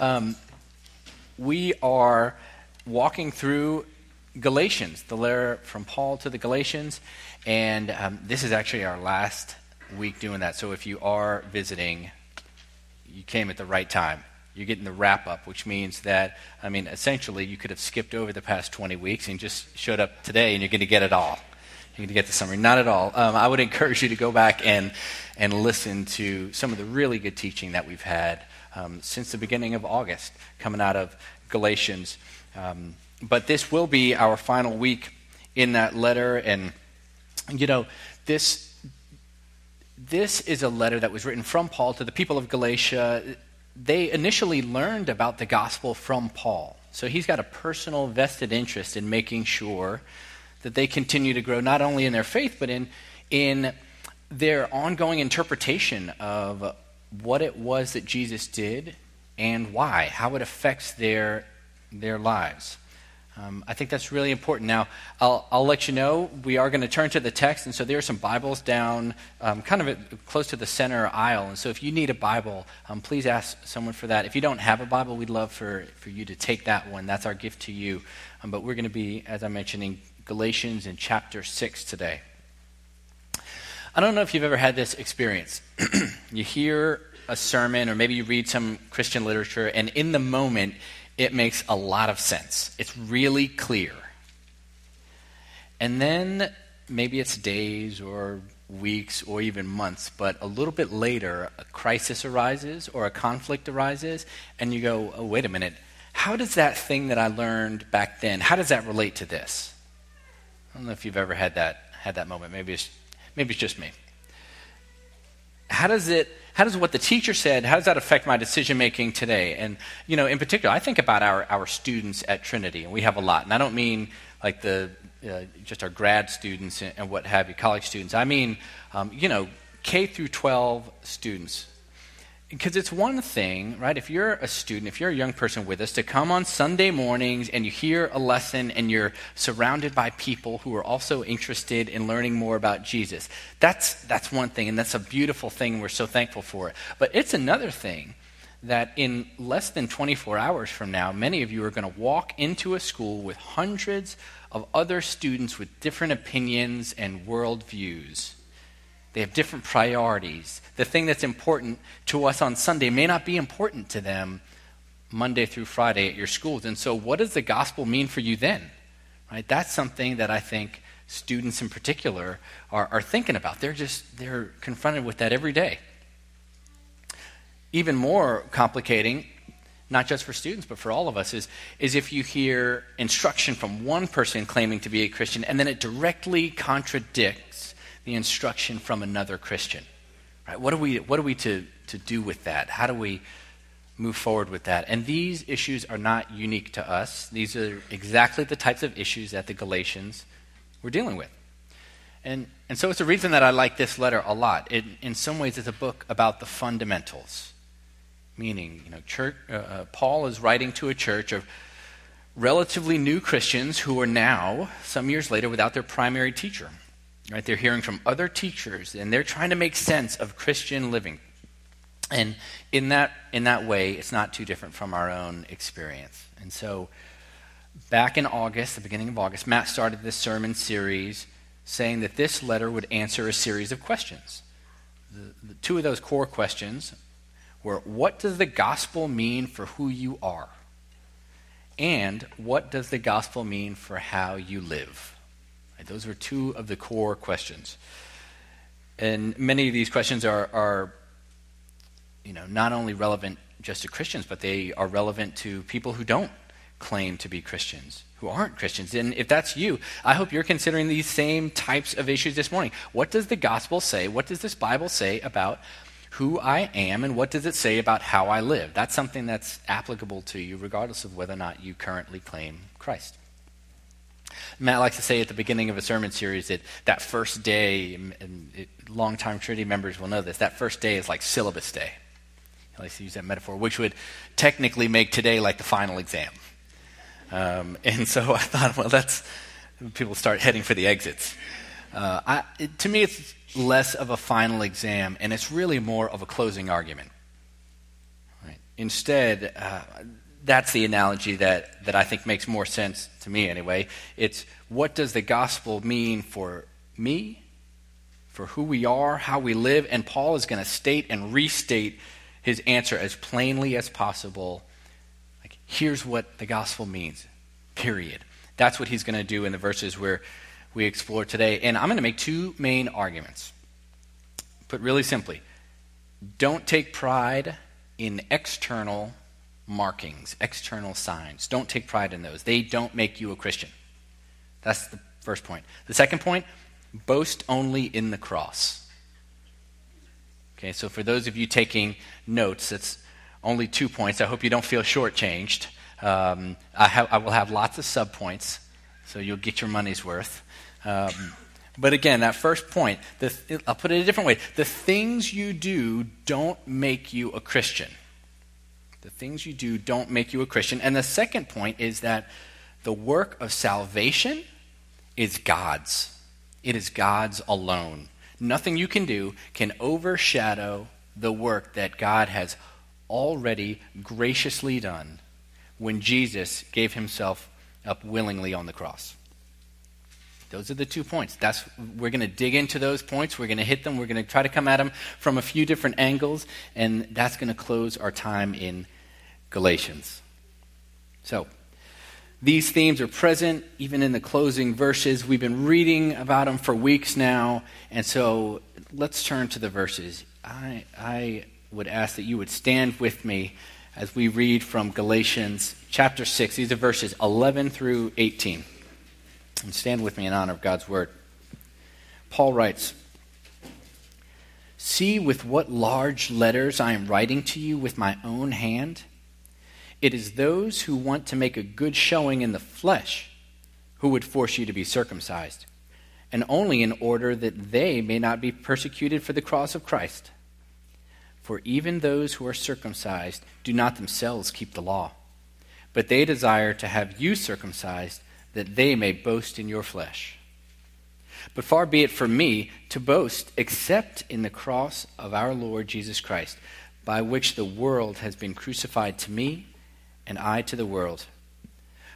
Um, we are walking through Galatians, the letter from Paul to the Galatians, and um, this is actually our last week doing that. So if you are visiting, you came at the right time. You're getting the wrap up, which means that, I mean, essentially, you could have skipped over the past 20 weeks and just showed up today, and you're going to get it all. You're going to get the summary. Not at all. Um, I would encourage you to go back and, and listen to some of the really good teaching that we've had um, since the beginning of August, coming out of Galatians. Um, but this will be our final week in that letter, and you know, this this is a letter that was written from Paul to the people of Galatia. They initially learned about the gospel from Paul. So he's got a personal vested interest in making sure that they continue to grow not only in their faith, but in, in their ongoing interpretation of what it was that Jesus did and why, how it affects their, their lives. Um, I think that's really important. Now, I'll, I'll let you know, we are going to turn to the text, and so there are some Bibles down um, kind of close to the center aisle. And so if you need a Bible, um, please ask someone for that. If you don't have a Bible, we'd love for, for you to take that one. That's our gift to you. Um, but we're going to be, as I mentioned, in Galatians in chapter 6 today. I don't know if you've ever had this experience. you hear a sermon, or maybe you read some Christian literature, and in the moment, it makes a lot of sense. It's really clear. And then maybe it's days or weeks or even months, but a little bit later, a crisis arises or a conflict arises, and you go, oh, wait a minute, how does that thing that I learned back then, how does that relate to this? I don't know if you've ever had that, had that moment. Maybe it's, maybe it's just me. How does it how does what the teacher said, how does that affect my decision making today? And, you know, in particular, I think about our, our students at Trinity, and we have a lot. And I don't mean like the, uh, just our grad students and, what have you, college students. I mean, um, you know, K through 12 students because it's one thing, right, if you're a student, if you're a young person with us, to come on Sunday mornings and you hear a lesson and you're surrounded by people who are also interested in learning more about Jesus. That's, that's one thing, and that's a beautiful thing. We're so thankful for it. But it's another thing that in less than 24 hours from now, many of you are going to walk into a school with hundreds of other students with different opinions and worldviews they have different priorities. The thing that's important to us on Sunday may not be important to them Monday through Friday at your schools. And so, what does the gospel mean for you then? Right? That's something that I think students in particular are, are thinking about. They're just they're confronted with that every day. Even more complicating, not just for students, but for all of us, is, is if you hear instruction from one person claiming to be a Christian and then it directly contradicts the instruction from another Christian. Right? What are we, what are we to, to do with that? How do we move forward with that? And these issues are not unique to us. These are exactly the types of issues that the Galatians were dealing with. And, and so it's a reason that I like this letter a lot. It, in some ways, it's a book about the fundamentals. Meaning, you know, church, uh, uh, Paul is writing to a church of relatively new Christians who are now, some years later, without their primary teacher. Right? They're hearing from other teachers and they're trying to make sense of Christian living. And in that, in that way, it's not too different from our own experience. And so, back in August, the beginning of August, Matt started this sermon series saying that this letter would answer a series of questions. The, the two of those core questions were what does the gospel mean for who you are? And what does the gospel mean for how you live? Those are two of the core questions. And many of these questions are, are you know, not only relevant just to Christians, but they are relevant to people who don't claim to be Christians, who aren't Christians. And if that's you, I hope you're considering these same types of issues this morning. What does the gospel say? What does this Bible say about who I am, and what does it say about how I live? That's something that's applicable to you, regardless of whether or not you currently claim Christ. Matt likes to say at the beginning of a sermon series that that first day, and longtime Trinity members will know this, that first day is like syllabus day. He likes to use that metaphor, which would technically make today like the final exam. Um, and so I thought, well, that's, people start heading for the exits. Uh, I, it, to me, it's less of a final exam, and it's really more of a closing argument Instead, uh, that's the analogy that, that I think makes more sense to me anyway. It's what does the gospel mean for me, for who we are, how we live? And Paul is going to state and restate his answer as plainly as possible. Like, here's what the gospel means, period. That's what he's going to do in the verses where we explore today. And I'm going to make two main arguments. Put really simply, don't take pride in external markings, external signs. Don't take pride in those. They don't make you a Christian. That's the first point. The second point boast only in the cross. Okay, so for those of you taking notes, that's only two points. I hope you don't feel shortchanged. Um, I, ha- I, will have lots of subpoints, so you'll get your money's worth. Um, but again, that first point, th- I'll put it a different way. The things you do don't make you a Christian. The things you do don't make you a Christian. And the second point is that the work of salvation is God's. It is God's alone. Nothing you can do can overshadow the work that God has already graciously done when Jesus gave himself up willingly on the cross. Those are the two points. That's we're going to dig into those points. We're going to hit them. We're going to try to come at them from a few different angles, and that's going to close our time in Galatians. So, these themes are present even in the closing verses. We've been reading about them for weeks now, and so let's turn to the verses. I, I would ask that you would stand with me as we read from Galatians chapter 6. These are verses 11 through 18. And stand with me in honor of God's word. Paul writes See with what large letters I am writing to you with my own hand. It is those who want to make a good showing in the flesh who would force you to be circumcised, and only in order that they may not be persecuted for the cross of Christ. For even those who are circumcised do not themselves keep the law, but they desire to have you circumcised that they may boast in your flesh. But far be it from me to boast except in the cross of our Lord Jesus Christ, by which the world has been crucified to me, and I to the world.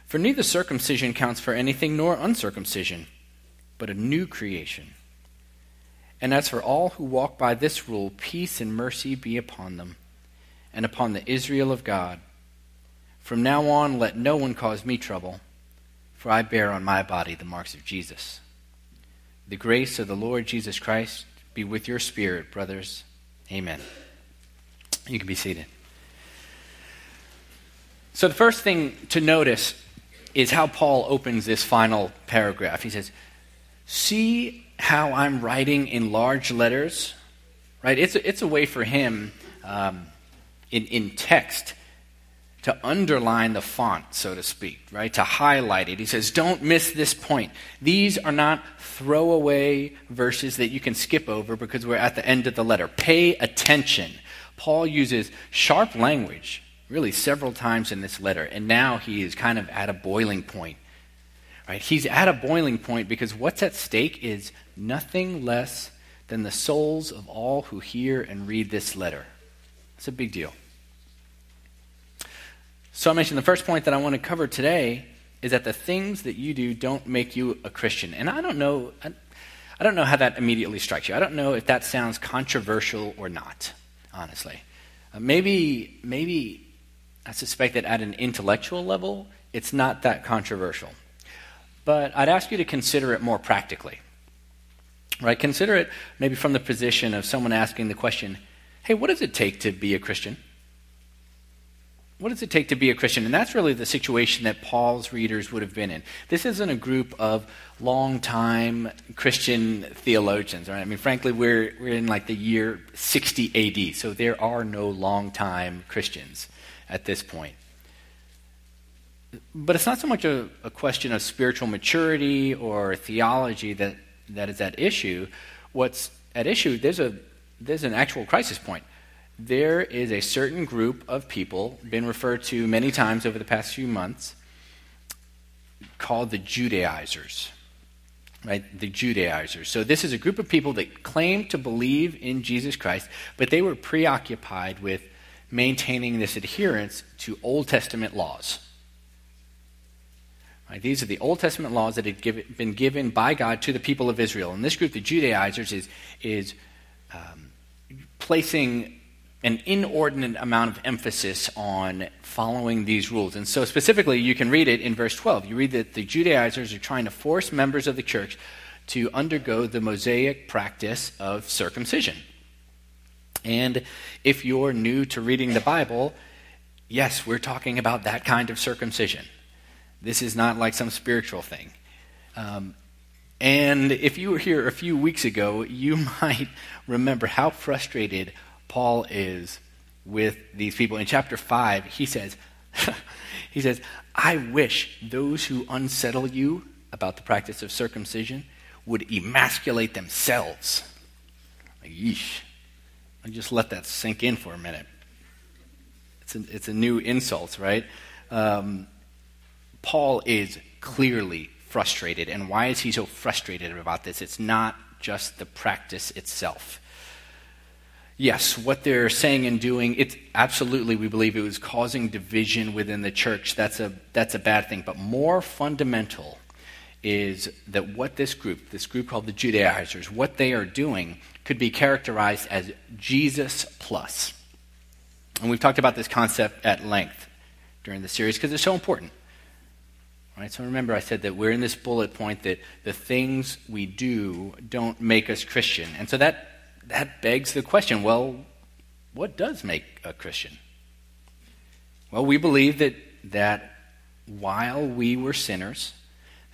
For neither circumcision counts for anything nor uncircumcision, but a new creation. And as for all who walk by this rule, peace and mercy be upon them, and upon the Israel of God. From now on, let no one cause me trouble for I bear on my body the marks of Jesus. The grace of the Lord Jesus Christ be with your spirit, brothers. Amen. You can be seated. So, the first thing to notice is how Paul opens this final paragraph. He says, See how I'm writing in large letters? Right? It's a, it's a way for him um, in, in text to underline the font, so to speak, right? To highlight it. He says, don't miss this point. These are not throwaway verses that you can skip over because we're at the end of the letter. Pay attention. Paul uses sharp language, really several times in this letter, and now he is kind of at a boiling point. Right? He's at a boiling point because what's at stake is nothing less than the souls of all who hear and read this letter. It's a big deal. So I mentioned the first point that I want to cover today is that the things that you do don't make you a Christian. And I don't know I, I don't know how that immediately strikes you. I don't know if that sounds controversial or not, honestly. Uh, maybe maybe I suspect that at an intellectual level, it's not that controversial. But I'd ask you to consider it more practically. Right? Consider it maybe from the position of someone asking the question, "Hey, what does it take to be a Christian?" What does it take to be a Christian? And that's really the situation that Paul's readers would have been in. This isn't a group of long-time Christian theologians, right? I mean, frankly, we're, we're in like the year 60 AD, so there are no long-time Christians at this point. But it's not so much a, a question of spiritual maturity or theology that, that is at issue. What's at issue, there's, a, there's an actual crisis point there is a certain group of people, been referred to many times over the past few months, called the Judaizers. Right? The Judaizers. So, this is a group of people that claim to believe in Jesus Christ, but they were preoccupied with maintaining this adherence to Old Testament laws. Right, these are the Old Testament laws that had give, been given by God to the people of Israel. And this group, the Judaizers, is, is um, placing an inordinate amount of emphasis on following these rules. And so, specifically, you can read it in verse 12. You read that the Judaizers are trying to force members of the church to undergo the Mosaic practice of circumcision. And if you're new to reading the Bible, yes, we're talking about that kind of circumcision. This is not like some spiritual thing. Um, and if you were here a few weeks ago, you might remember how frustrated Paul is with these people. In chapter 5, he says, he says, I wish those who unsettle you about the practice of circumcision would emasculate themselves. Like, yeesh. I just let that sink in for a minute. It's a, it's a new insult, right? Um, Paul is clearly frustrated. And why is he so frustrated about this? It's not just the practice itself. Yes, what they're saying and doing, it's absolutely, we believe it was causing division within the church. That's a, that's a bad thing. But more fundamental is that what this group, this group called the Judaizers, what they are doing could be characterized as Jesus plus. And we've talked about this concept at length during the series because it's so important. Right? So remember, I said that we're in this bullet point that the things we do don't make us Christian. And so that, that begs the question well, what does make a Christian? Well, we believe that, that while we were sinners,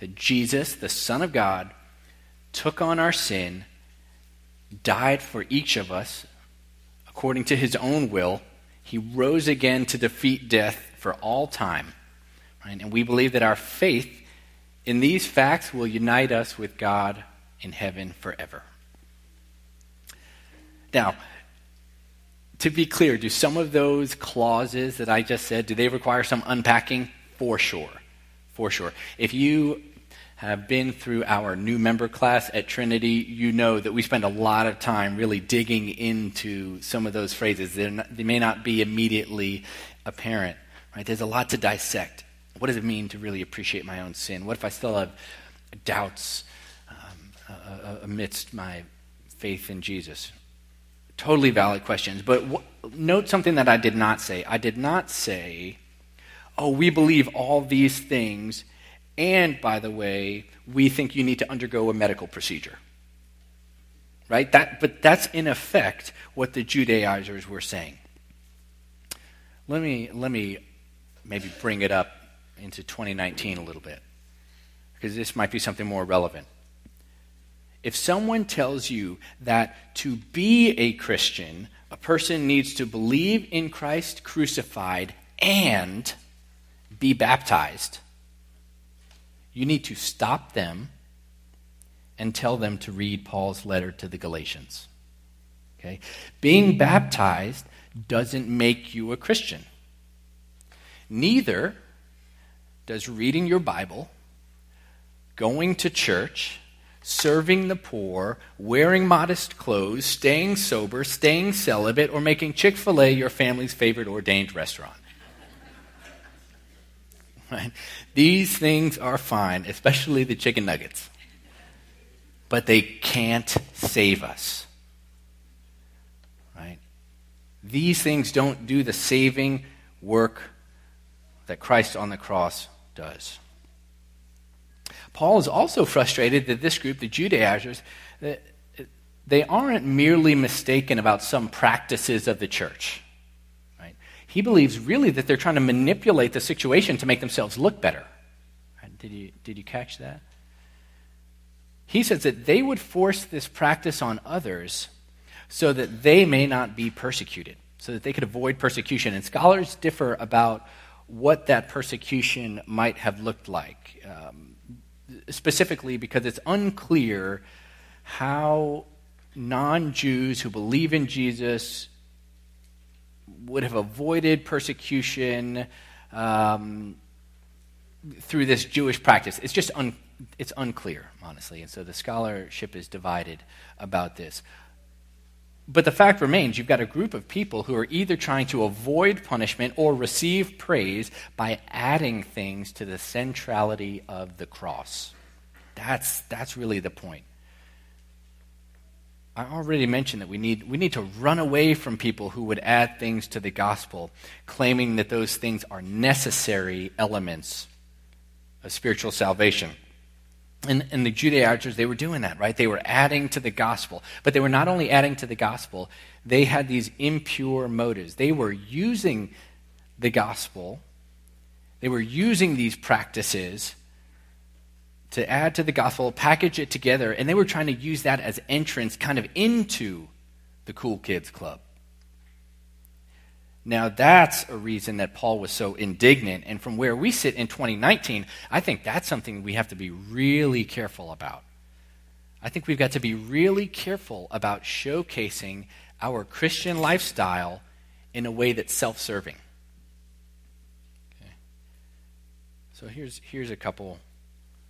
that Jesus, the Son of God, took on our sin, died for each of us according to his own will. He rose again to defeat death for all time. Right? And we believe that our faith in these facts will unite us with God in heaven forever. Now, to be clear, do some of those clauses that I just said, do they require some unpacking? For sure. For sure. If you have been through our new member class at Trinity, you know that we spend a lot of time really digging into some of those phrases. Not, they may not be immediately apparent. Right? There's a lot to dissect. What does it mean to really appreciate my own sin? What if I still have doubts um, uh, amidst my faith in Jesus? Totally valid questions. But w- note something that I did not say. I did not say, oh, we believe all these things and, by the way, we think you need to undergo a medical procedure. Right? That, but that's in effect what the Judaizers were saying. Let me, let me maybe bring it up into 2019 a little bit, because this might be something more relevant. If someone tells you that to be a Christian, a person needs to believe in Christ crucified and be baptized, you need to stop them and tell them to read Paul's letter to the Galatians. Okay? Being baptized doesn't make you a Christian. Neither does reading your Bible, going to church, serving the poor, wearing modest clothes, staying sober, staying celibate, or making Chick fil A your family's favorite ordained restaurant. Right? These things are fine, especially the chicken nuggets. But they can't save us. Right? These things don't do the saving work that Christ on the cross does. Paul is also frustrated that this group, the Judaizers, they aren't merely mistaken about some practices of the church. Right? He believes really that they're trying to manipulate the situation to make themselves look better. Did you, did you catch that? He says that they would force this practice on others so that they may not be persecuted, so that they could avoid persecution. And scholars differ about what that persecution might have looked like, um, specifically because it's unclear how non Jews who believe in Jesus would have avoided persecution um, through this Jewish practice. It's just un, it's unclear, honestly. And so the scholarship is divided about this. But the fact remains you've got a group of people who are either trying to avoid punishment or receive praise by adding things to the centrality of the cross. That's, that's really the point. I already mentioned that we need, we need to run away from people who would add things to the gospel, claiming that those things are necessary elements of spiritual salvation. And, and the Judaizers, they were doing that, right? They were adding to the gospel. But they were not only adding to the gospel, they had these impure motives. They were using the gospel, they were using these practices to add to the gospel, package it together, and they were trying to use that as entrance kind of into the cool kids club. Now, that's a reason that Paul was so indignant. And from where we sit in 2019, I think that's something we have to be really careful about. I think we've got to be really careful about showcasing our Christian lifestyle in a way that's self serving. Okay. So here's, here's a couple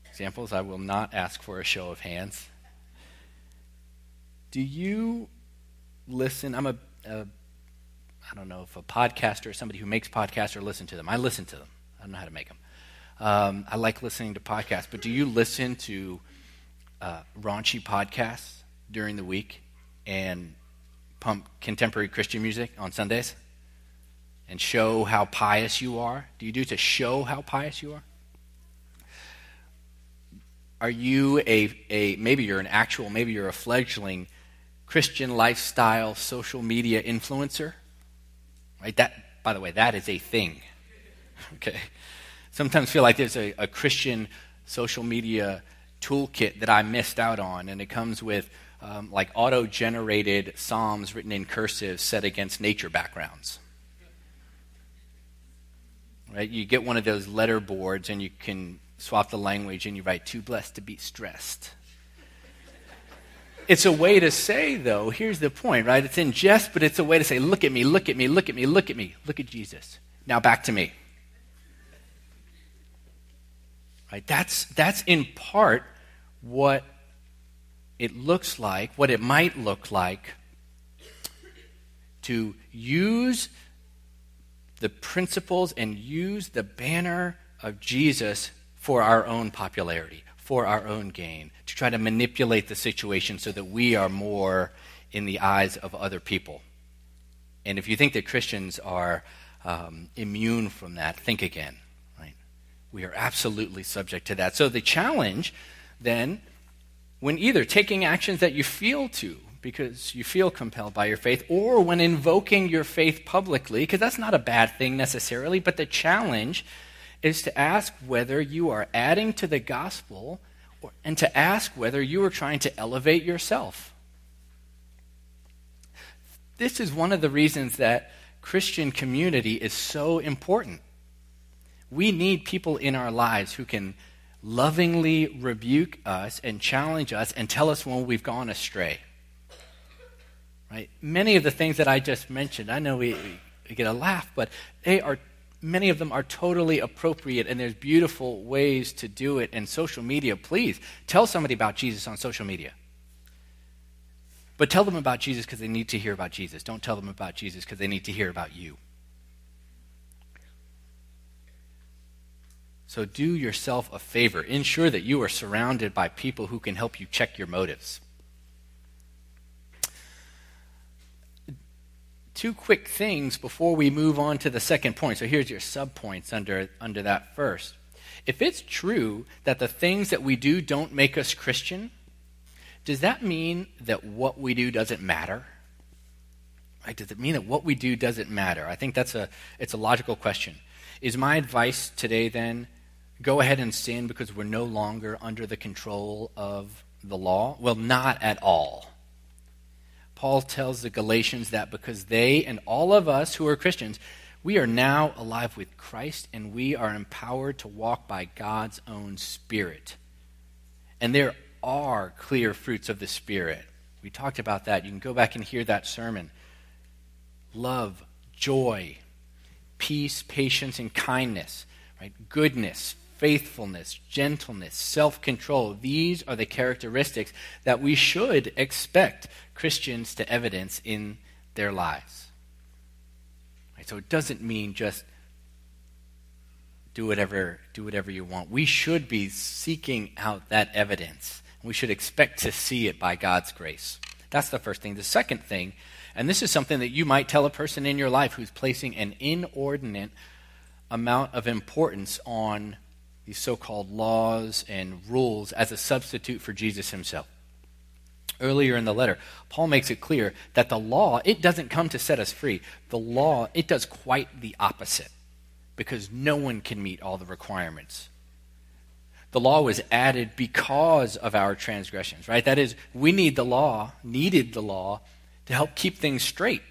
examples. I will not ask for a show of hands. Do you listen? I'm a, a I don't know if a podcaster or somebody who makes podcasts or listen to them. I listen to them. I don't know how to make them. Um, I like listening to podcasts, but do you listen to uh, raunchy podcasts during the week and pump contemporary Christian music on Sundays and show how pious you are? Do you do it to show how pious you are? Are you a, a maybe you're an actual, maybe you're a fledgling Christian lifestyle social media influencer? Right? That, by the way, that is a thing. Okay. Sometimes feel like there's a, a Christian social media toolkit that I missed out on, and it comes with um, like auto generated Psalms written in cursive set against nature backgrounds. Right? You get one of those letter boards and you can swap the language and you write, too blessed to be stressed. It's a way to say, though, here's the point, right? It's in jest, but it's a way to say, look at me, look at me, look at me, look at me, look at Jesus. Now back to me. Right? That's, that's in part what it looks like, what it might look like to use the principles and use the banner of Jesus for our own popularity, for our own gain, to try to manipulate the situation so that we are more in the eyes of other people. And if you think that Christians are um, immune from that, think again. Right? We are absolutely subject to that. So the challenge then, when either taking actions that you feel to, because you feel compelled by your faith, or when invoking your faith publicly, because that's not a bad thing necessarily, but the challenge is to ask whether you are adding to the gospel or, and to ask whether you are trying to elevate yourself. This is one of the reasons that Christian community is so important. We need people in our lives who can lovingly rebuke us and challenge us and tell us when we've gone astray. Right? Many of the things that I just mentioned, I know we, we get a laugh, but they are many of them are totally appropriate and there's beautiful ways to do it and social media. Please tell somebody about jesus on social media. But tell them about jesus because they need to hear about jesus. Don't tell them about jesus because they need to hear about you. So do yourself a favor. Ensure that you are surrounded by people who can help you check your motives two quick things before we move on to the second point. So here's your subpoints under, under that first. If it's true that the things that we do don't make us Christian, does that mean that what we do doesn't matter? Right? Does it mean that what we do doesn't matter? I think that's a it's a logical question. Is my advice today then go ahead and sin because we're no longer under the control of the law? Well, not at all. Paul tells the Galatians that because they and all of us who are Christians, we are now alive with Christ and we are empowered to walk by God's own Spirit. And there are clear fruits of the Spirit. We talked about that. You can go back and hear that sermon. Love, joy, peace, patience, and kindness, right? Goodness, faithfulness, gentleness, self control. These are the characteristics that we should expect Christians to evidence in their lives. Right, so it doesn't mean just do whatever, do whatever you want. We should be seeking out that evidence. We should expect to see it by God's grace. That's the first thing. The second thing, and this is something that you might tell a person in your life who's placing an inordinate amount of importance on these so called laws and rules as a substitute for Jesus himself. Earlier in the letter, Paul makes it clear that the law, it doesn't come to set us free. The law, it does quite the opposite because no one can meet all the requirements. The law was added because of our transgressions, right? That is, we need the law, needed the law, to help keep things straight.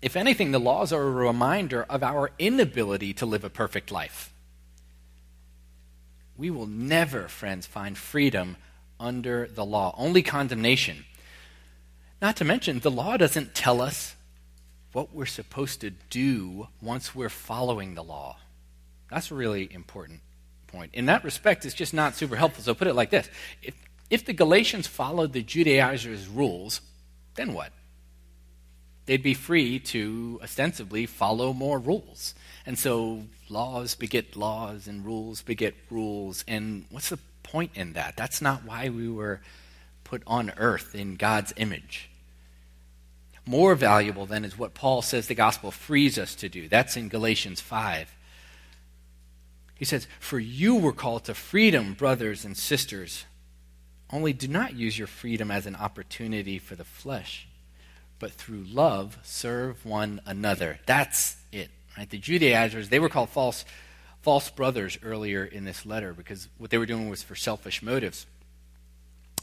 If anything, the laws are a reminder of our inability to live a perfect life. We will never, friends, find freedom under the law, only condemnation. Not to mention, the law doesn't tell us what we're supposed to do once we're following the law. That's a really important point. In that respect, it's just not super helpful. So put it like this if, if the Galatians followed the Judaizers' rules, then what? They'd be free to ostensibly follow more rules. And so laws beget laws, and rules beget rules. And what's the point in that? That's not why we were put on earth in God's image. More valuable, then, is what Paul says the gospel frees us to do. That's in Galatians 5. He says, For you were called to freedom, brothers and sisters. Only do not use your freedom as an opportunity for the flesh, but through love serve one another. That's it. Right? The Judaizers, they were called false, false brothers earlier in this letter because what they were doing was for selfish motives.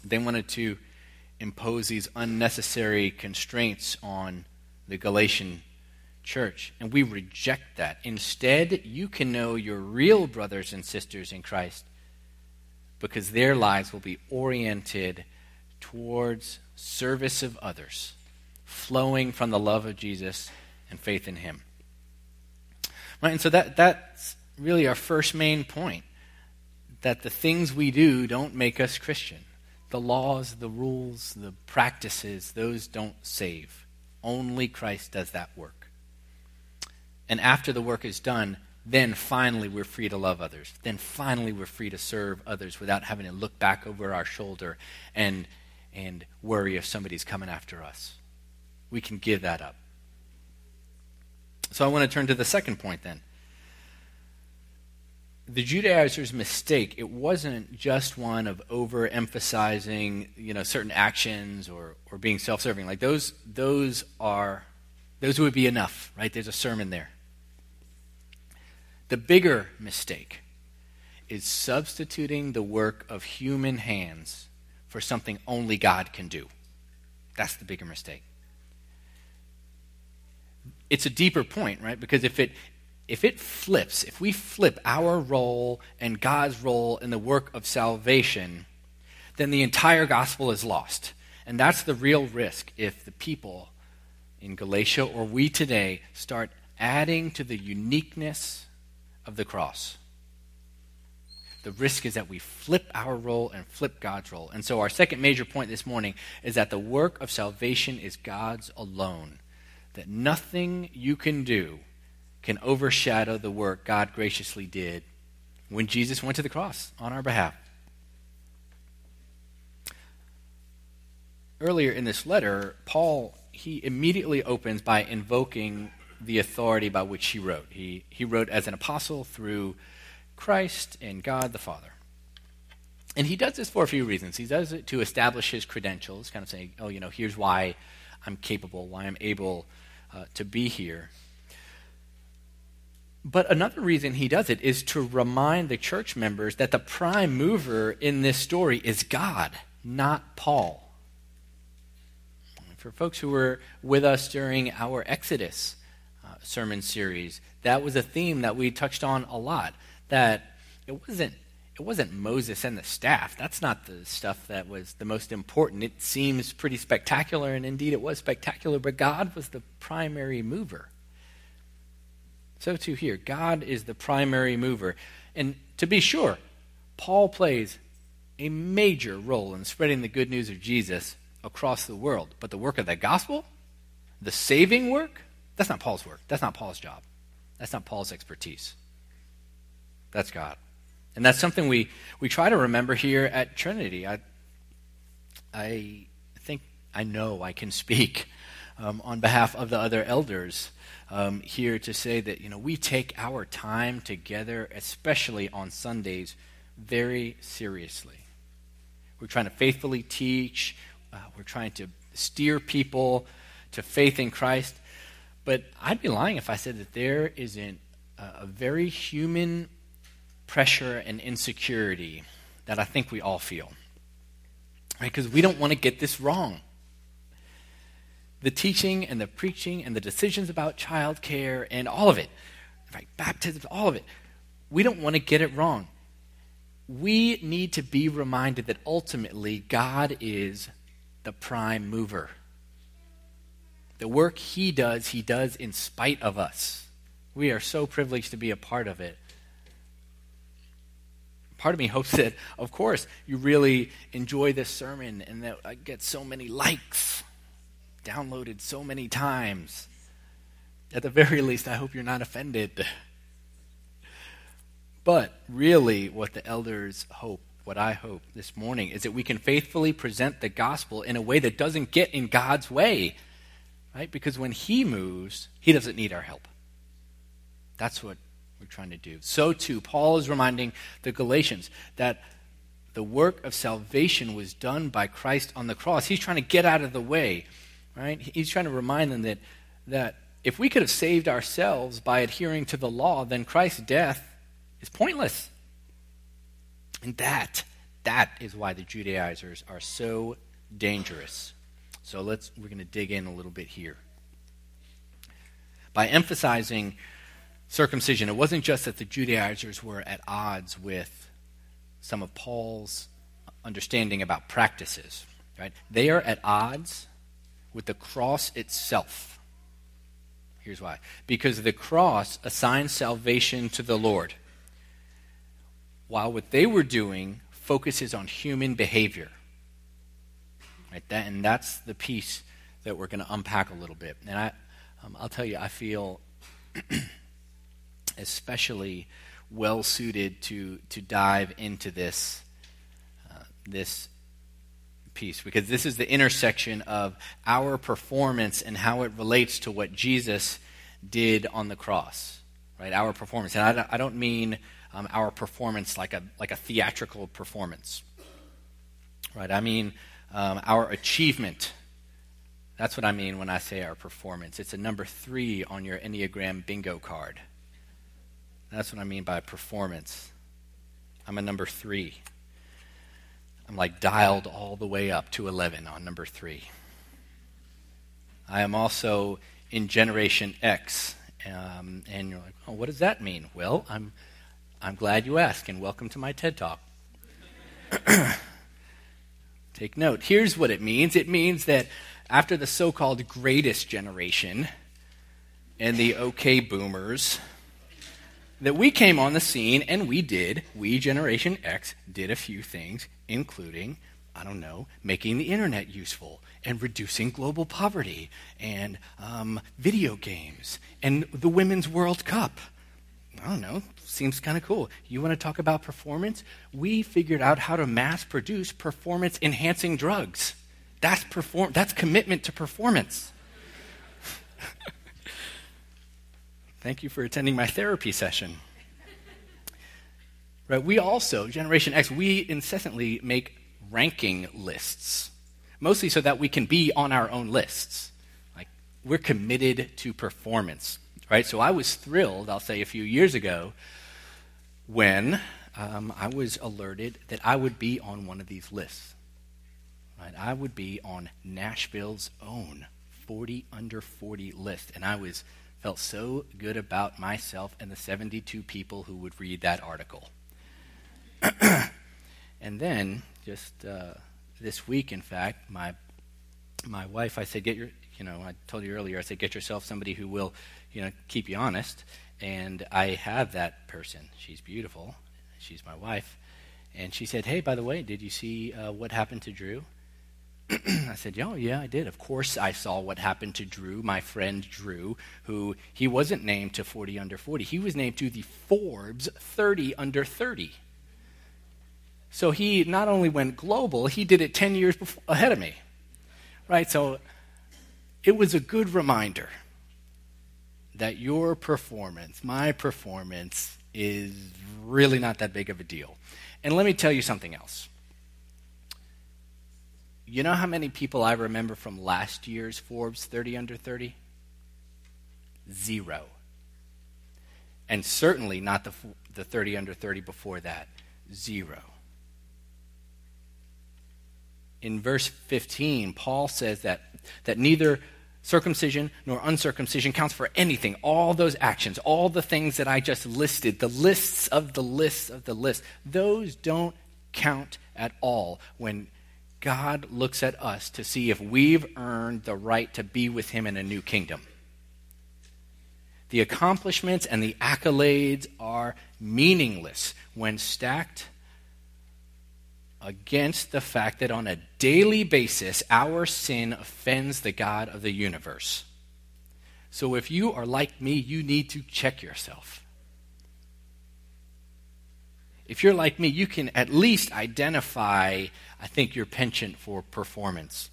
They wanted to impose these unnecessary constraints on the Galatian church. And we reject that. Instead, you can know your real brothers and sisters in Christ because their lives will be oriented towards service of others, flowing from the love of Jesus and faith in Him. Right? And so that, that's really our first main point that the things we do don't make us Christian the laws, the rules, the practices, those don't save. Only Christ does that work. And after the work is done, then finally we're free to love others. Then finally we're free to serve others without having to look back over our shoulder and, and worry if somebody's coming after us. We can give that up. So I want to turn to the second point then the Judaizers' mistake, it wasn't just one of overemphasizing, you know, certain actions or, or being self-serving. Like those, those are, those would be enough, right? There's a sermon there. The bigger mistake is substituting the work of human hands for something only God can do. That's the bigger mistake. It's a deeper point, right? Because if it if it flips, if we flip our role and God's role in the work of salvation, then the entire gospel is lost. And that's the real risk if the people in Galatia or we today start adding to the uniqueness of the cross. The risk is that we flip our role and flip God's role. And so, our second major point this morning is that the work of salvation is God's alone. That nothing you can do can overshadow the work God graciously did when Jesus went to the cross on our behalf. Earlier in this letter, Paul he immediately opens by invoking the authority by which he wrote. He, he wrote as an apostle through Christ and God the Father. And he does this for a few reasons. He does it to establish his credentials, kind of saying, oh, you know, here's why I'm capable, why I'm able uh, to be here. But another reason he does it is to remind the church members that the prime mover in this story is God, not Paul. For folks who were with us during our Exodus uh, sermon series, that was a theme that we touched on a lot. That it wasn't it wasn't Moses and the staff. That's not the stuff that was the most important. It seems pretty spectacular, and indeed it was spectacular, but God was the primary mover. So too here. God is the primary mover. And to be sure, Paul plays a major role in spreading the good news of Jesus across the world. But the work of the gospel, the saving work, that's not Paul's work. That's not Paul's job. That's not Paul's expertise. That's God. And that's something we, we try to remember here at Trinity. I, I think I know I can speak um, on behalf of the other elders um, here to say that you know we take our time together, especially on Sundays, very seriously. We're trying to faithfully teach. Uh, we're trying to steer people to faith in Christ. But I'd be lying if I said that there isn't a, a very human pressure and insecurity that I think we all feel. Right? Because we don't want to get this wrong. The teaching and the preaching and the decisions about childcare and all of it, right? Baptism, all of it. We don't want to get it wrong. We need to be reminded that ultimately God is the prime mover. The work He does, He does in spite of us. We are so privileged to be a part of it part of me hopes that, of course, you really enjoy this sermon and that I get so many likes, downloaded so many times. At the very least, I hope you're not offended. But really, what the elders hope, what I hope this morning, is that we can faithfully present the gospel in a way that doesn't get in God's way. Right? Because when He moves, He doesn't need our help. That's what we're trying to do. So, too, Paul is reminding the Galatians that the work of salvation was done by Christ on the cross. He's trying to get out of the way, right? He's trying to remind them that, that if we could have saved ourselves by adhering to the law, then Christ's death is pointless. And that, that is why the Judaizers are so dangerous. So let's we're going to dig in a little bit here. By emphasizing circumcision, it wasn't just that the Judaizers were at odds with some of Paul's understanding about practices, right? They are at odds with the cross itself. Here's why. Because the cross assigns salvation to the Lord, while what they were doing focuses on human behavior. Right? That, and that's the piece that we're going to unpack a little bit. And I, um, I'll tell you, I feel especially well suited to to dive into this uh, this piece because this is the intersection of our performance and how it relates to what Jesus did on the cross, right? Our performance, and I don't, I don't mean um, our performance like a like a theatrical performance, right? I mean um, our achievement. That's what I mean when I say our performance. It's a number three on your Enneagram bingo card. That's what I mean by performance. I'm a number three. I'm like dialed all the way up to 11 on number three. I am also in Generation X. Um, and you're like, oh, what does that mean? Well, I'm, I'm glad you asked, and welcome to my TED Talk. Take note. Here's what it means it means that after the so called greatest generation and the okay boomers, that we came on the scene and we did, we, Generation X, did a few things, including, I don't know, making the internet useful and reducing global poverty and um, video games and the Women's World Cup. I don't know, seems kind of cool. You want to talk about performance? We figured out how to mass produce performance enhancing drugs. That's, perform- that's commitment to performance. Thank you for attending my therapy session. Right, we also, Generation X, we incessantly make ranking lists, mostly so that we can be on our own lists. Like, we're committed to performance, right? So I was thrilled, I'll say, a few years ago when um, I was alerted that I would be on one of these lists. Right? I would be on Nashville's own 40 under 40 list, and I was felt so good about myself and the 72 people who would read that article. and then, just uh, this week, in fact, my my wife, I said, get your, you know, I told you earlier, I said, get yourself somebody who will, you know, keep you honest. And I have that person. She's beautiful. She's my wife. And she said, Hey, by the way, did you see uh, what happened to Drew? I said, Oh, yeah, I did. Of course, I saw what happened to Drew, my friend Drew, who he wasn't named to 40 under 40. He was named to the Forbes 30 under 30. So he not only went global, he did it 10 years before, ahead of me. Right? So it was a good reminder that your performance, my performance, is really not that big of a deal. And let me tell you something else. You know how many people I remember from last year's Forbes 30 under 30? Zero. And certainly not the, the 30 under 30 before that. Zero. In verse 15, Paul says that, that neither circumcision nor uncircumcision counts for anything. All those actions, all the things that I just listed, the lists of the lists of the list, those don't count at all when God looks at us to see if we've earned the right to be with Him in a new kingdom. The accomplishments and the accolades are meaningless when stacked against the fact that on a daily basis our sin offends the God of the universe. So if you are like me, you need to check yourself. If you're like me, you can at least identify, I think, your penchant for performance.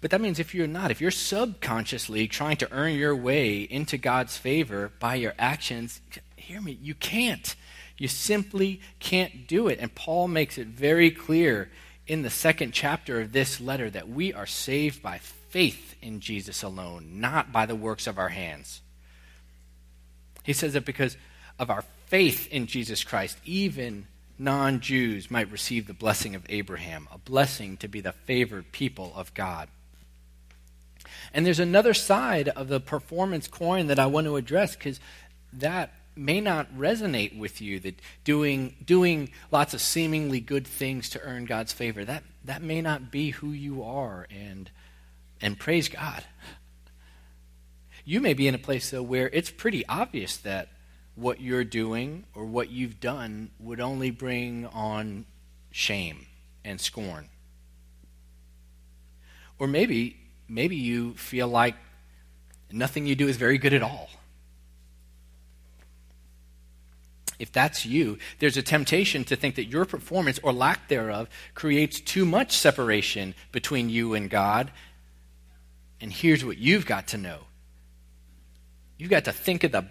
But that means if you're not, if you're subconsciously trying to earn your way into God's favor by your actions, hear me, you can't. You simply can't do it. And Paul makes it very clear in the second chapter of this letter that we are saved by faith in Jesus alone, not by the works of our hands. He says that because of our faith in Jesus Christ, even non Jews might receive the blessing of Abraham, a blessing to be the favored people of God. And there's another side of the performance coin that I want to address because that may not resonate with you that doing doing lots of seemingly good things to earn God's favor that that may not be who you are and and praise God you may be in a place though where it's pretty obvious that what you're doing or what you've done would only bring on shame and scorn. Or maybe maybe you feel like nothing you do is very good at all. If that's you, there's a temptation to think that your performance or lack thereof creates too much separation between you and God. And here's what you've got to know. You've got to think of the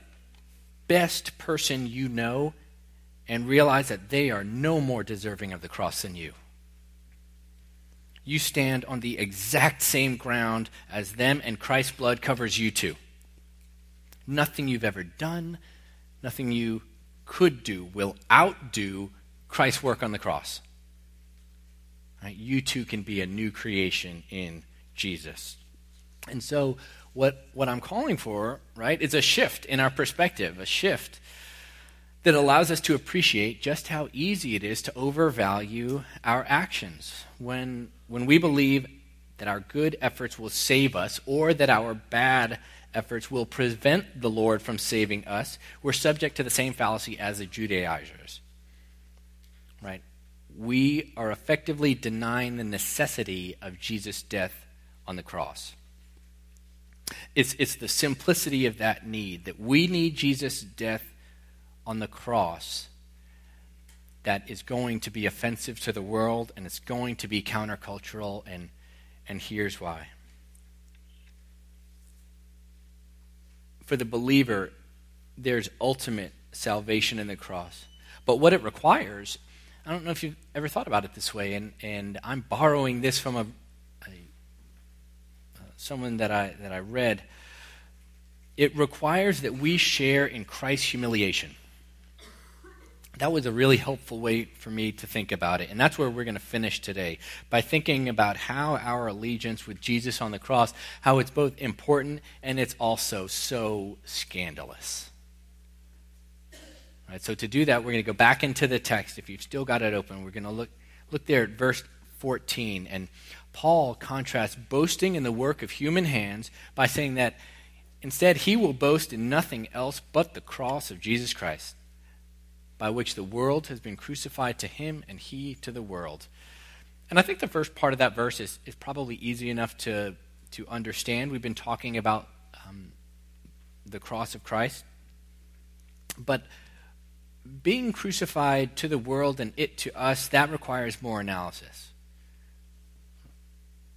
best person you know and realize that they are no more deserving of the cross than you. You stand on the exact same ground as them, and Christ's blood covers you too. Nothing you've ever done, nothing you could do will outdo Christ's work on the cross. Right? You too can be a new creation in Jesus. And so, what, what I'm calling for, right, is a shift in our perspective, a shift that allows us to appreciate just how easy it is to overvalue our actions. When, when we believe that our good efforts will save us or that our bad efforts will prevent the Lord from saving us, we're subject to the same fallacy as the Judaizers. Right? We are effectively denying the necessity of Jesus' death on the cross. It's, it's the simplicity of that need, that we need Jesus' death on the cross that is going to be offensive to the world and it's going to be countercultural, and, and here's why. for the believer, there's ultimate salvation in the cross. But what it requires, I don't know if you've ever thought about it this way, and, and I'm borrowing this from a, someone that I, that I read. It requires that we share in Christ's humiliation that was a really helpful way for me to think about it. And that's where we're going to finish today by thinking about how our allegiance with Jesus on the cross, how it's both important and it's also so scandalous. All right, so to do that, we're going to go back into the text. If you've still got it open, we're going to look look there at verse 14 and Paul contrasts boasting in the work of human hands by saying that Instead, he will boast in nothing else but the cross of Jesus Christ, by which the world has been crucified to him and he to the world. And I think the first part of that verse is, is probably easy enough to, to understand. We've been talking about um, the cross of Christ. But being crucified to the world and it to us, that requires more analysis.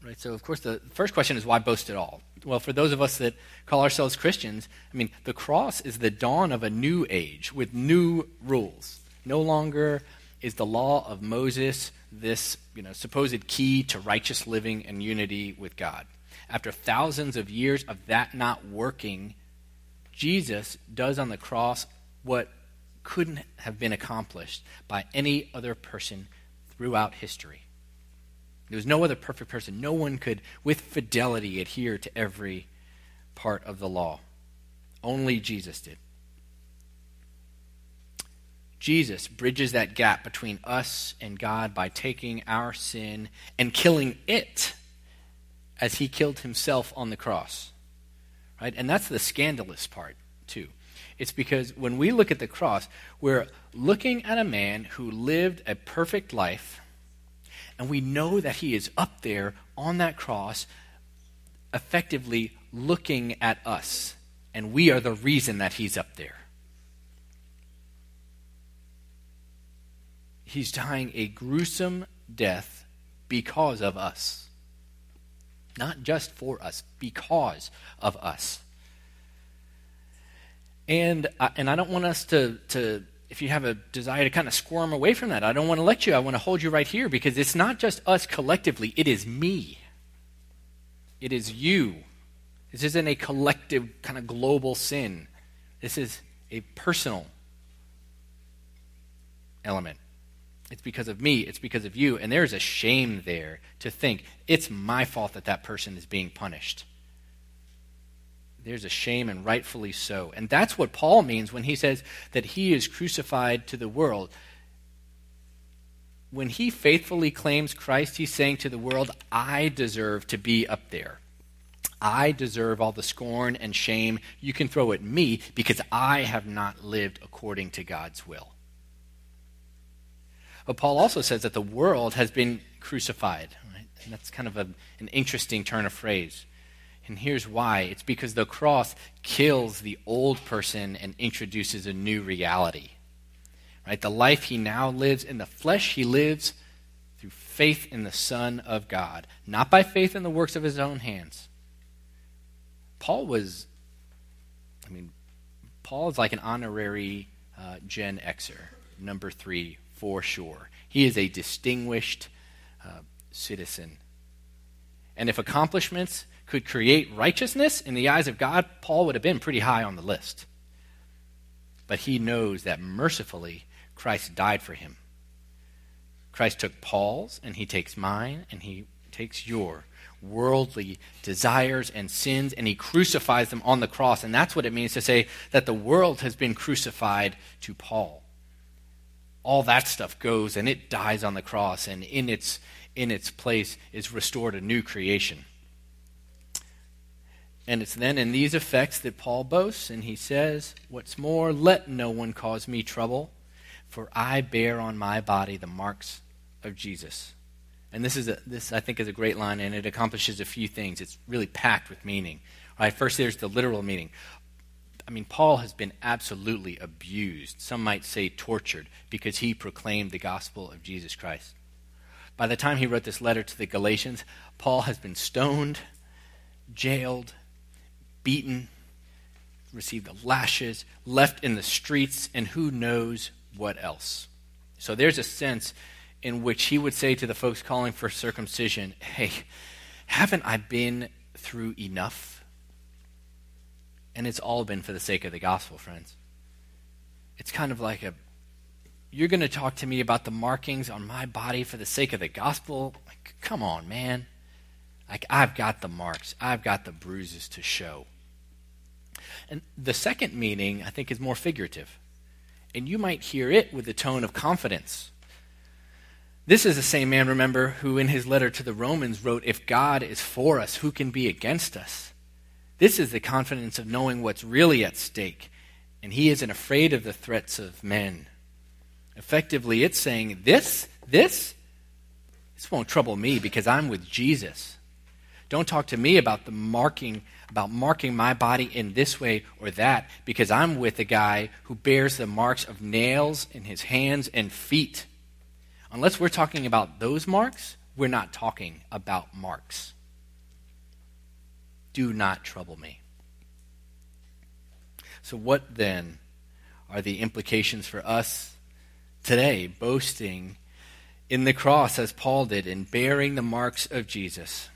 Right? So, of course, the first question is why boast at all? Well, for those of us that call ourselves Christians, I mean, the cross is the dawn of a new age with new rules. No longer is the law of Moses this you know, supposed key to righteous living and unity with God. After thousands of years of that not working, Jesus does on the cross what couldn't have been accomplished by any other person throughout history. There was no other perfect person. No one could, with fidelity, adhere to every part of the law. Only Jesus did. Jesus bridges that gap between us and God by taking our sin and killing it as he killed himself on the cross. Right? And that's the scandalous part, too. It's because when we look at the cross, we're looking at a man who lived a perfect life and we know that he is up there on that cross, effectively looking at us. And we are the reason that he's up there. He's dying a gruesome death because of us. Not just for us, because of us. And, I, and I don't want us to, to if you have a desire to kind of squirm away from that, I don't want to let you. I want to hold you right here because it's not just us collectively, it is me. It is you. This isn't a collective, kind of global sin. This is a personal element. It's because of me, it's because of you. And there's a shame there to think it's my fault that that person is being punished there's a shame, and rightfully so. And that's what Paul means when he says that he is crucified to the world. When he faithfully claims Christ, he's saying to the world, I deserve to be up there. I deserve all the scorn and shame you can throw at me because I have not lived according to God's will. But Paul also says that the world has been crucified. Right? And that's kind of a, an interesting turn of phrase. And here's why it's because the cross kills the old person and introduces a new reality. Right? The life he now lives in the flesh, he lives through faith in the Son of God, not by faith in the works of his own hands. Paul was, I mean, Paul is like an honorary uh, Gen Xer, number three, for sure. He is a distinguished uh, citizen. And if accomplishments could create righteousness in the eyes of God, Paul would have been pretty high on the list. But he knows that mercifully Christ died for him. Christ took Paul's, and he takes mine, and he takes your worldly desires and sins, and he crucifies them on the cross. And that's what it means to say that the world has been crucified to Paul. All that stuff goes and it dies on the cross, and in its, in its place is restored a new creation. And it's then in these effects that Paul boasts, and he says, What's more, let no one cause me trouble, for I bear on my body the marks of Jesus. And this is a, this I think is a great line, and it accomplishes a few things. It's really packed with meaning. All right, first there's the literal meaning. I mean, Paul has been absolutely abused. Some might say tortured because he proclaimed the gospel of Jesus Christ. By the time he wrote this letter to the Galatians, Paul has been stoned, jailed, beaten, received the lashes, left in the streets, and who knows what else. So there's a sense in which he would say to the folks calling for circumcision, Hey, haven't I been through enough? And it's all been for the sake of the gospel, friends. It's kind of like a you're going to talk to me about the markings on my body for the sake of the gospel? Like, come on, man. Like, I've got the marks, I've got the bruises to show. And the second meaning, I think, is more figurative. And you might hear it with the tone of confidence. This is the same man, remember, who in his letter to the Romans wrote, If God is for us, who can be against us? This is the confidence of knowing what's really at stake. And he isn't afraid of the threats of men. Effectively, it's saying, This, this, this won't trouble me because I'm with Jesus. Don't talk to me about the marking about marking my body in this way or that because I'm with a guy who bears the marks of nails in his hands and feet. Unless we're talking about those marks, we're not talking about marks. Do not trouble me. So, what then are the implications for us today, boasting in the cross as Paul did and bearing the marks of Jesus?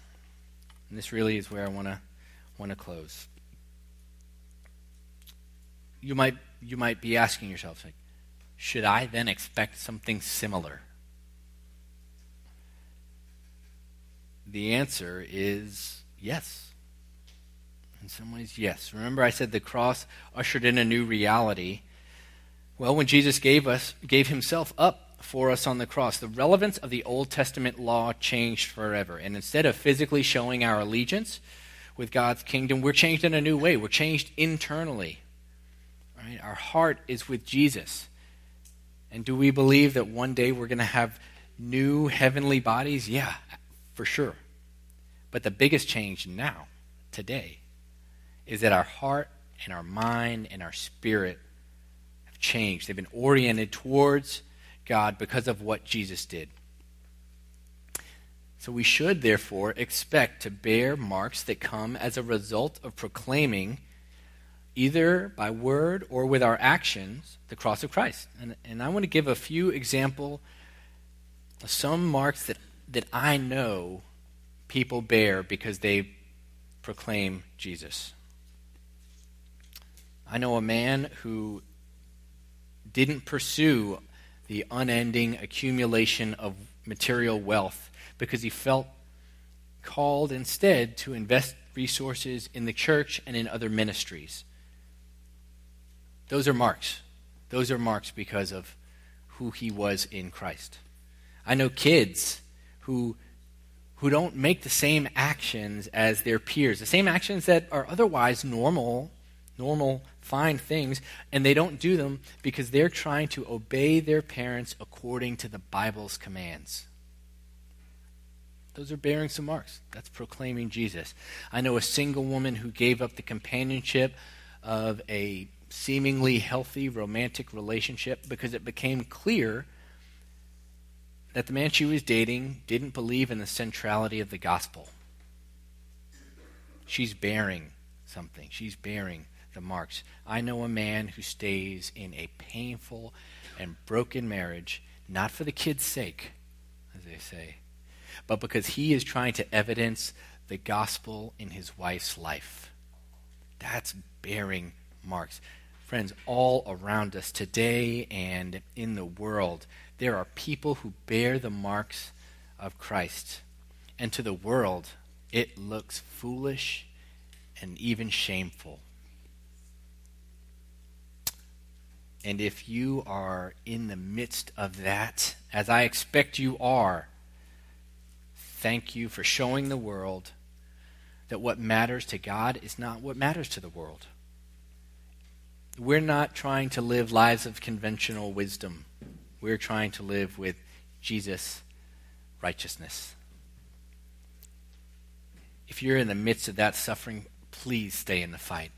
And this really is where I want to want to close. You might you might be asking yourself, like, should I then expect something similar? The answer is yes. In some ways, yes. Remember, I said the cross ushered in a new reality. Well, when Jesus gave us gave himself up for us on the cross, the relevance of the Old Testament law changed forever. And instead of physically showing our allegiance, with God's kingdom, we're changed in a new way. We're changed internally. Right? Our heart is with Jesus. And do we believe that one day we're going to have new heavenly bodies? Yeah, for sure. But the biggest change now, today, is that our heart and our mind and our spirit have changed. They've been oriented towards God because of what Jesus did. So we should, therefore, expect to bear marks that come as a result of proclaiming, either by word or with our actions, the cross of Christ. And, and I want to give a few example of some marks that, that I know people bear because they proclaim Jesus. I know a man who didn't pursue the unending accumulation of material wealth because he felt called instead to invest resources in the church and in other ministries. Those are marks. Those are marks because of who he was in Christ. I know kids who who don't make the same actions as their peers, the same actions that are otherwise normal, normal, fine things, and they don't do them because they're trying to obey their parents according to the Bible's commands. Those are bearing some marks. That's proclaiming Jesus. I know a single woman who gave up the companionship of a seemingly healthy romantic relationship because it became clear that the man she was dating didn't believe in the centrality of the gospel. She's bearing something, she's bearing the marks. I know a man who stays in a painful and broken marriage, not for the kid's sake, as they say, but because he is trying to evidence the gospel in his wife's life. That's bearing marks. Friends, all around us today and in the world, there are people who bear the marks of Christ. And to the world, it looks foolish and even shameful. And if you are in the midst of that, as I expect you are, thank you for showing the world that what matters to God is not what matters to the world. We're not trying to live lives of conventional wisdom. We're trying to live with Jesus' righteousness. If you're in the midst of that suffering, please stay in the fight.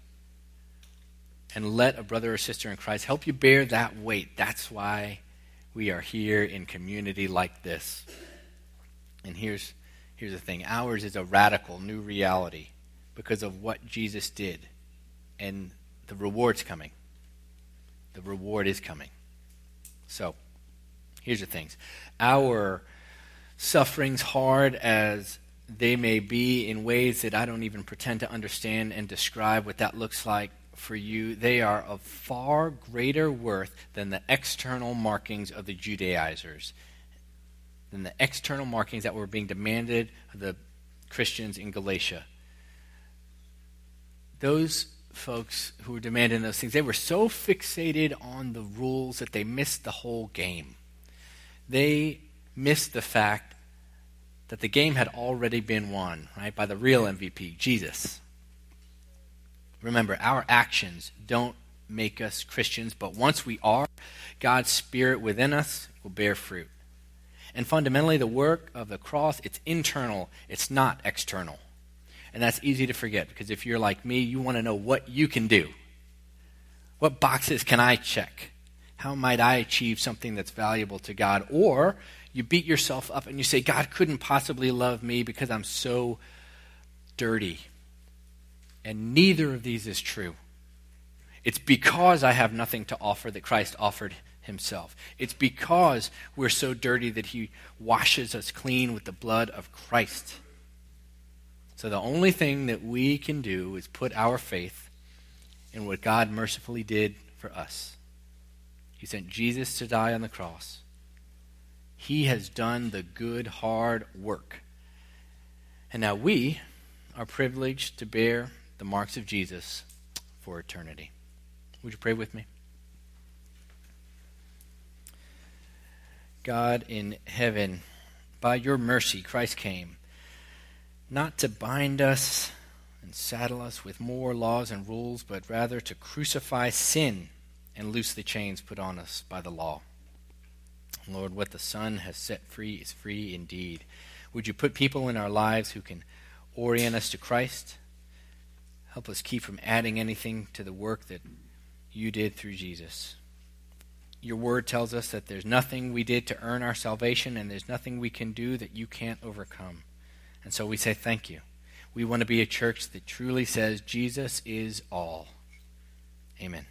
And let a brother or sister in Christ help you bear that weight. That's why we are here in community like this. And here's, here's the thing ours is a radical new reality because of what Jesus did. And the reward's coming. The reward is coming. So, here's the things. Our sufferings, hard as they may be in ways that I don't even pretend to understand and describe what that looks like for you, they are of far greater worth than the external markings of the Judaizers than the external markings that were being demanded of the Christians in Galatia. Those folks who were demanding those things, they were so fixated on the rules that they missed the whole game. They missed the fact that the game had already been won, right, by the real MVP, Jesus. Remember, our actions don't make us Christians, but once we are, God's Spirit within us will bear fruit. And fundamentally, the work of the cross, it's internal, it's not external. And that's easy to forget because if you're like me, you want to know what you can do. What boxes can I check? How might I achieve something that's valuable to God? Or you beat yourself up and you say, God couldn't possibly love me because I'm so dirty. And neither of these is true. It's because I have nothing to offer that Christ offered himself. It's because we're so dirty that he washes us clean with the blood of Christ. So the only thing that we can do is put our faith in what God mercifully did for us. He sent Jesus to die on the cross. He has done the good, hard work. And now we are privileged to bear the marks of Jesus for eternity. Would you pray with me? God in heaven, by your mercy, Christ came not to bind us and saddle us with more laws and rules, but rather to crucify sin and loose the chains put on us by the law. Lord, what the Son has set free is free indeed. Would you put people in our lives who can orient us to Christ? Help us keep from adding anything to the work that you did through Jesus your word tells us that there's nothing we did to earn our salvation and there's nothing we can do that you can't overcome. And so we say thank you. We want to be a church that truly says Jesus is all. Amen.